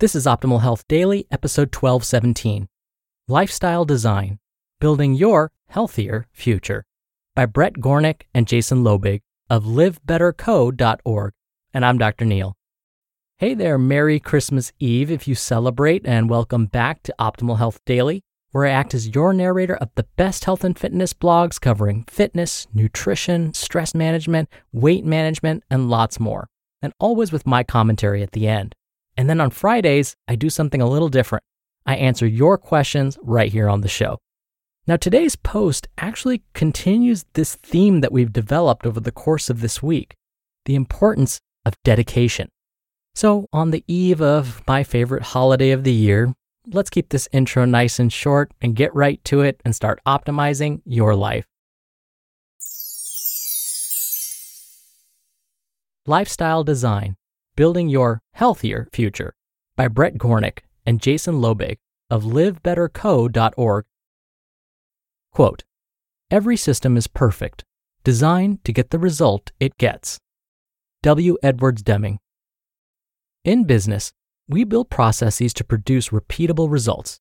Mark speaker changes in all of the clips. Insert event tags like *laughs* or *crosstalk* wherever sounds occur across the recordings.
Speaker 1: This is Optimal Health Daily, episode 1217 Lifestyle Design Building Your Healthier Future by Brett Gornick and Jason Lobig of livebetterco.org. And I'm Dr. Neal. Hey there, Merry Christmas Eve if you celebrate, and welcome back to Optimal Health Daily, where I act as your narrator of the best health and fitness blogs covering fitness, nutrition, stress management, weight management, and lots more, and always with my commentary at the end. And then on Fridays, I do something a little different. I answer your questions right here on the show. Now, today's post actually continues this theme that we've developed over the course of this week the importance of dedication. So, on the eve of my favorite holiday of the year, let's keep this intro nice and short and get right to it and start optimizing your life. Lifestyle design Building Your Healthier Future by Brett Gornick and Jason Lobig of livebetterco.org. Quote, Every system is perfect, designed to get the result it gets. W. Edwards Deming. In business, we build processes to produce repeatable results.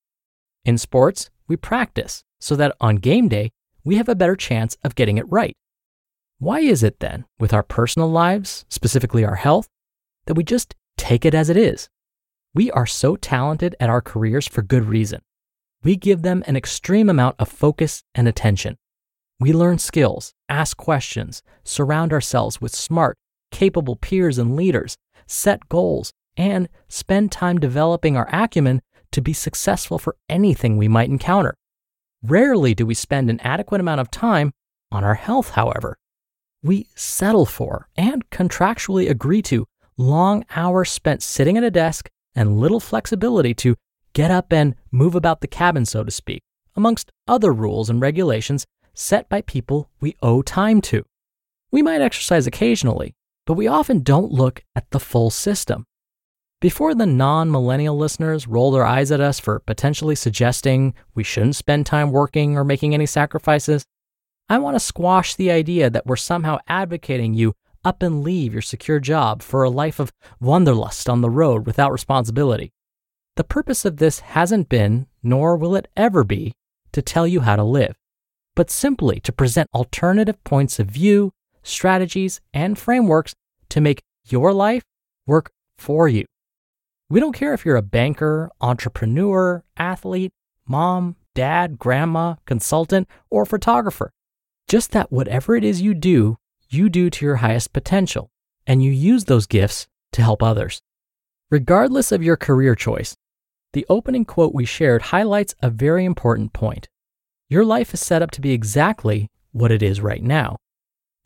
Speaker 1: In sports, we practice so that on game day, we have a better chance of getting it right. Why is it then, with our personal lives, specifically our health, that we just take it as it is. We are so talented at our careers for good reason. We give them an extreme amount of focus and attention. We learn skills, ask questions, surround ourselves with smart, capable peers and leaders, set goals, and spend time developing our acumen to be successful for anything we might encounter. Rarely do we spend an adequate amount of time on our health, however. We settle for and contractually agree to long hours spent sitting at a desk and little flexibility to get up and move about the cabin, so to speak, amongst other rules and regulations set by people we owe time to. We might exercise occasionally, but we often don't look at the full system. Before the non millennial listeners roll their eyes at us for potentially suggesting we shouldn't spend time working or making any sacrifices, I want to squash the idea that we're somehow advocating you up and leave your secure job for a life of wanderlust on the road without responsibility. The purpose of this hasn't been, nor will it ever be, to tell you how to live, but simply to present alternative points of view, strategies, and frameworks to make your life work for you. We don't care if you're a banker, entrepreneur, athlete, mom, dad, grandma, consultant, or photographer. Just that whatever it is you do you do to your highest potential, and you use those gifts to help others. Regardless of your career choice, the opening quote we shared highlights a very important point. Your life is set up to be exactly what it is right now.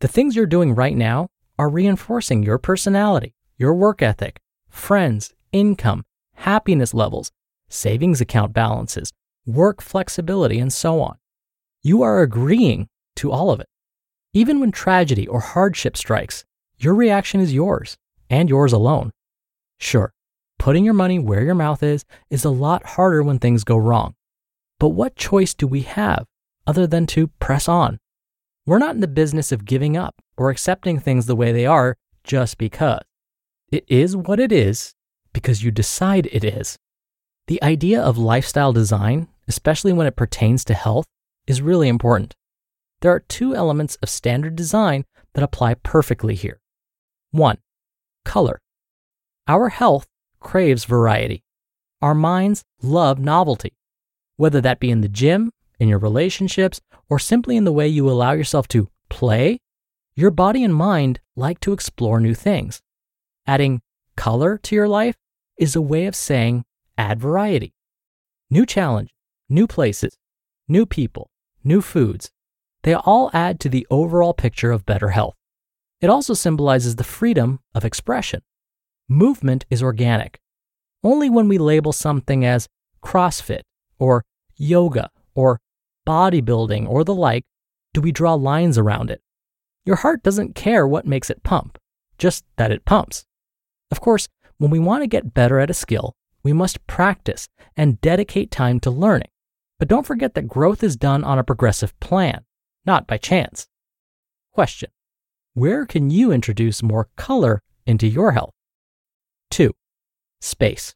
Speaker 1: The things you're doing right now are reinforcing your personality, your work ethic, friends, income, happiness levels, savings account balances, work flexibility, and so on. You are agreeing to all of it. Even when tragedy or hardship strikes, your reaction is yours and yours alone. Sure, putting your money where your mouth is is a lot harder when things go wrong. But what choice do we have other than to press on? We're not in the business of giving up or accepting things the way they are just because. It is what it is because you decide it is. The idea of lifestyle design, especially when it pertains to health, is really important. There are two elements of standard design that apply perfectly here. One, color. Our health craves variety. Our minds love novelty. Whether that be in the gym, in your relationships, or simply in the way you allow yourself to play, your body and mind like to explore new things. Adding color to your life is a way of saying add variety. New challenge, new places, new people, new foods. They all add to the overall picture of better health. It also symbolizes the freedom of expression. Movement is organic. Only when we label something as CrossFit or yoga or bodybuilding or the like do we draw lines around it. Your heart doesn't care what makes it pump, just that it pumps. Of course, when we want to get better at a skill, we must practice and dedicate time to learning. But don't forget that growth is done on a progressive plan, not by chance. Question Where can you introduce more color into your health? 2. Space.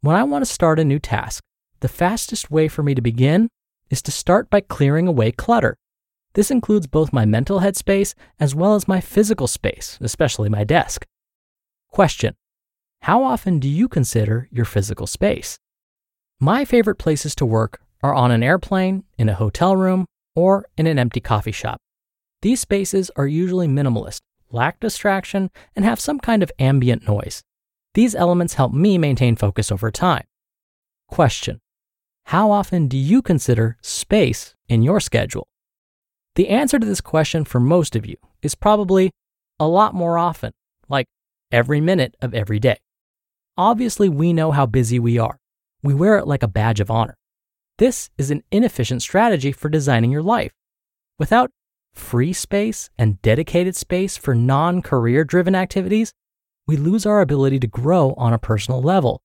Speaker 1: When I want to start a new task, the fastest way for me to begin is to start by clearing away clutter. This includes both my mental headspace as well as my physical space, especially my desk. Question How often do you consider your physical space? My favorite places to work are on an airplane, in a hotel room, or in an empty coffee shop. These spaces are usually minimalist, lack distraction, and have some kind of ambient noise. These elements help me maintain focus over time. Question How often do you consider space in your schedule? The answer to this question for most of you is probably a lot more often, like every minute of every day. Obviously, we know how busy we are. We wear it like a badge of honor. This is an inefficient strategy for designing your life. Without free space and dedicated space for non career driven activities, we lose our ability to grow on a personal level.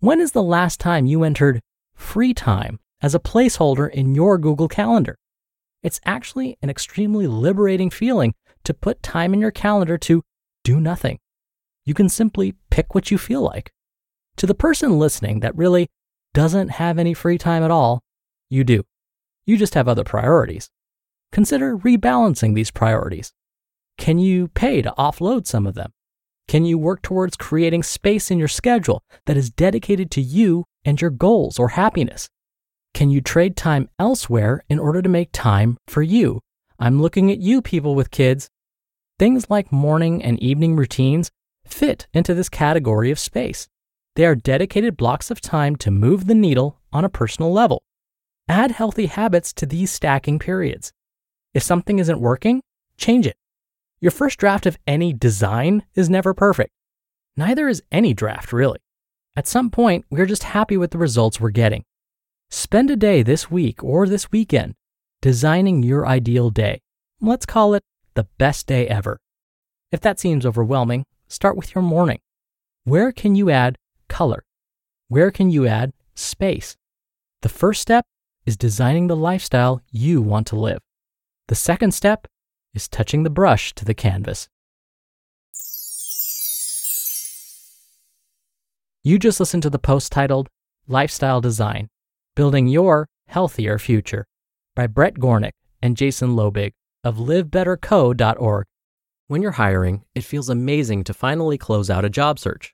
Speaker 1: When is the last time you entered free time as a placeholder in your Google Calendar? It's actually an extremely liberating feeling to put time in your calendar to do nothing. You can simply pick what you feel like. To the person listening that really doesn't have any free time at all, you do. You just have other priorities. Consider rebalancing these priorities. Can you pay to offload some of them? Can you work towards creating space in your schedule that is dedicated to you and your goals or happiness? Can you trade time elsewhere in order to make time for you? I'm looking at you, people with kids. Things like morning and evening routines fit into this category of space. They are dedicated blocks of time to move the needle on a personal level. Add healthy habits to these stacking periods. If something isn't working, change it. Your first draft of any design is never perfect. Neither is any draft, really. At some point, we're just happy with the results we're getting. Spend a day this week or this weekend designing your ideal day. Let's call it the best day ever. If that seems overwhelming, start with your morning. Where can you add color? Where can you add space? The first step is designing the lifestyle you want to live. The second step is touching the brush to the canvas. You just listened to the post titled Lifestyle Design Building Your Healthier Future by Brett Gornick and Jason Lobig of livebetterco.org. When you're hiring, it feels amazing to finally close out a job search.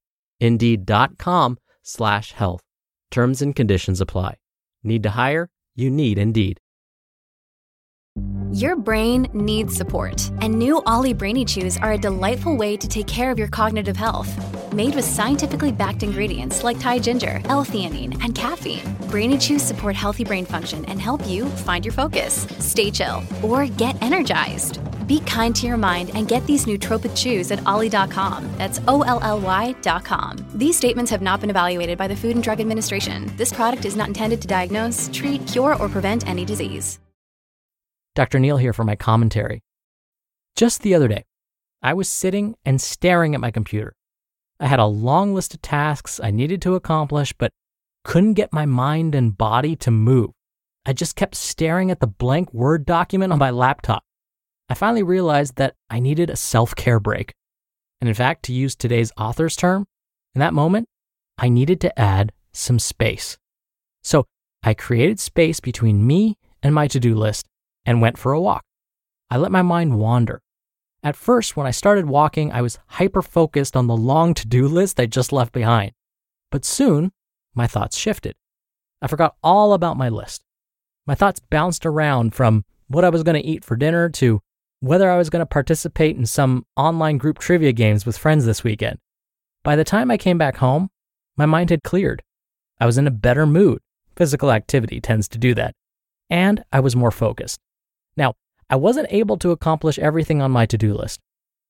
Speaker 1: Indeed.com slash health. Terms and conditions apply. Need to hire? You need Indeed.
Speaker 2: Your brain needs support, and new Ollie Brainy Chews are a delightful way to take care of your cognitive health. Made with scientifically backed ingredients like Thai ginger, L-theanine, and caffeine, Brainy Chews support healthy brain function and help you find your focus, stay chill, or get energized. Be kind to your mind and get these nootropic chews at ollie.com. That's O L L Y.com. These statements have not been evaluated by the Food and Drug Administration. This product is not intended to diagnose, treat, cure, or prevent any disease.
Speaker 1: Dr. Neal here for my commentary. Just the other day, I was sitting and staring at my computer. I had a long list of tasks I needed to accomplish, but couldn't get my mind and body to move. I just kept staring at the blank Word document on my laptop. I finally realized that I needed a self care break. And in fact, to use today's author's term, in that moment, I needed to add some space. So I created space between me and my to do list and went for a walk. I let my mind wander. At first, when I started walking, I was hyper focused on the long to do *laughs* list I just left behind. But soon, my thoughts shifted. I forgot all about my list. My thoughts bounced around from what I was going to eat for dinner to whether I was going to participate in some online group trivia games with friends this weekend. By the time I came back home, my mind had cleared. I was in a better mood. Physical activity tends to do that. And I was more focused. Now, I wasn't able to accomplish everything on my to do list,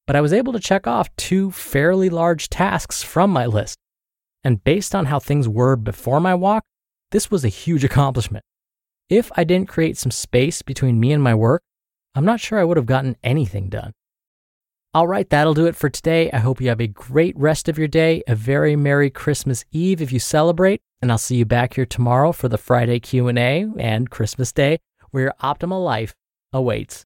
Speaker 1: but I was able to check off two fairly large tasks from my list. And based on how things were before my walk, this was a huge *laughs* accomplishment. If I didn't create some space between me and my work, I'm not sure I would have gotten anything done. All right, that'll do it for today. I hope you have a great rest of your day, a very merry Christmas Eve if you celebrate, and I'll see you back here tomorrow for the Friday Q&A and Christmas Day where your optimal life awaits.